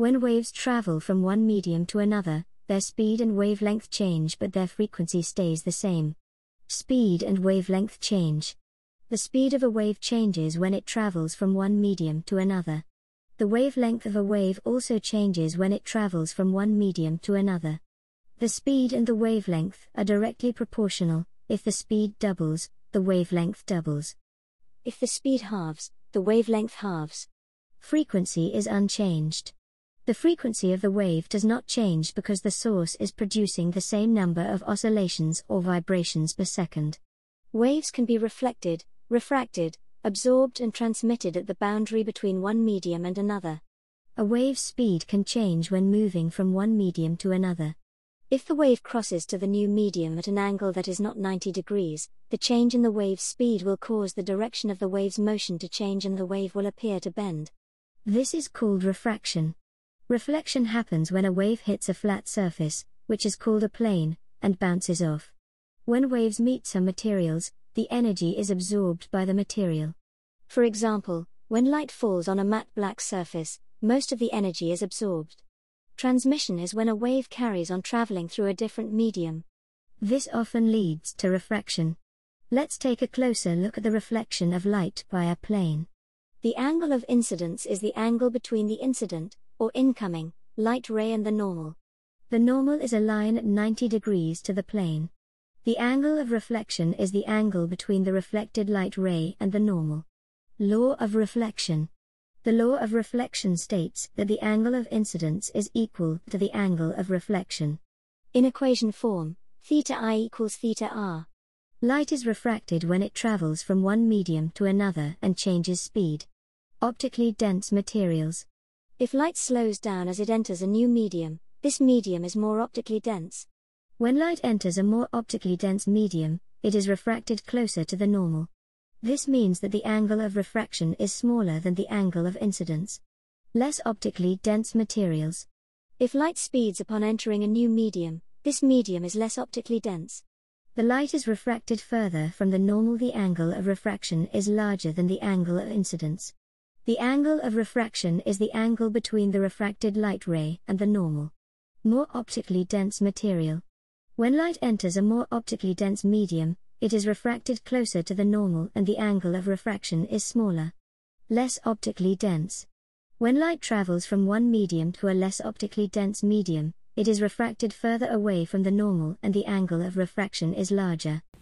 When waves travel from one medium to another, their speed and wavelength change but their frequency stays the same. Speed and wavelength change. The speed of a wave changes when it travels from one medium to another. The wavelength of a wave also changes when it travels from one medium to another. The speed and the wavelength are directly proportional. If the speed doubles, the wavelength doubles. If the speed halves, the wavelength halves. Frequency is unchanged. The frequency of the wave does not change because the source is producing the same number of oscillations or vibrations per second. Waves can be reflected, refracted, absorbed, and transmitted at the boundary between one medium and another. A wave's speed can change when moving from one medium to another. If the wave crosses to the new medium at an angle that is not 90 degrees, the change in the wave's speed will cause the direction of the wave's motion to change and the wave will appear to bend. This is called refraction. Reflection happens when a wave hits a flat surface, which is called a plane, and bounces off. When waves meet some materials, the energy is absorbed by the material. For example, when light falls on a matte black surface, most of the energy is absorbed. Transmission is when a wave carries on traveling through a different medium. This often leads to refraction. Let's take a closer look at the reflection of light by a plane. The angle of incidence is the angle between the incident, or incoming, light ray and the normal. The normal is a line at 90 degrees to the plane. The angle of reflection is the angle between the reflected light ray and the normal. Law of reflection. The law of reflection states that the angle of incidence is equal to the angle of reflection. In equation form, theta i equals theta r. Light is refracted when it travels from one medium to another and changes speed. Optically dense materials. If light slows down as it enters a new medium, this medium is more optically dense. When light enters a more optically dense medium, it is refracted closer to the normal. This means that the angle of refraction is smaller than the angle of incidence. Less optically dense materials. If light speeds upon entering a new medium, this medium is less optically dense. The light is refracted further from the normal, the angle of refraction is larger than the angle of incidence. The angle of refraction is the angle between the refracted light ray and the normal. More optically dense material. When light enters a more optically dense medium, it is refracted closer to the normal and the angle of refraction is smaller. Less optically dense. When light travels from one medium to a less optically dense medium, it is refracted further away from the normal and the angle of refraction is larger.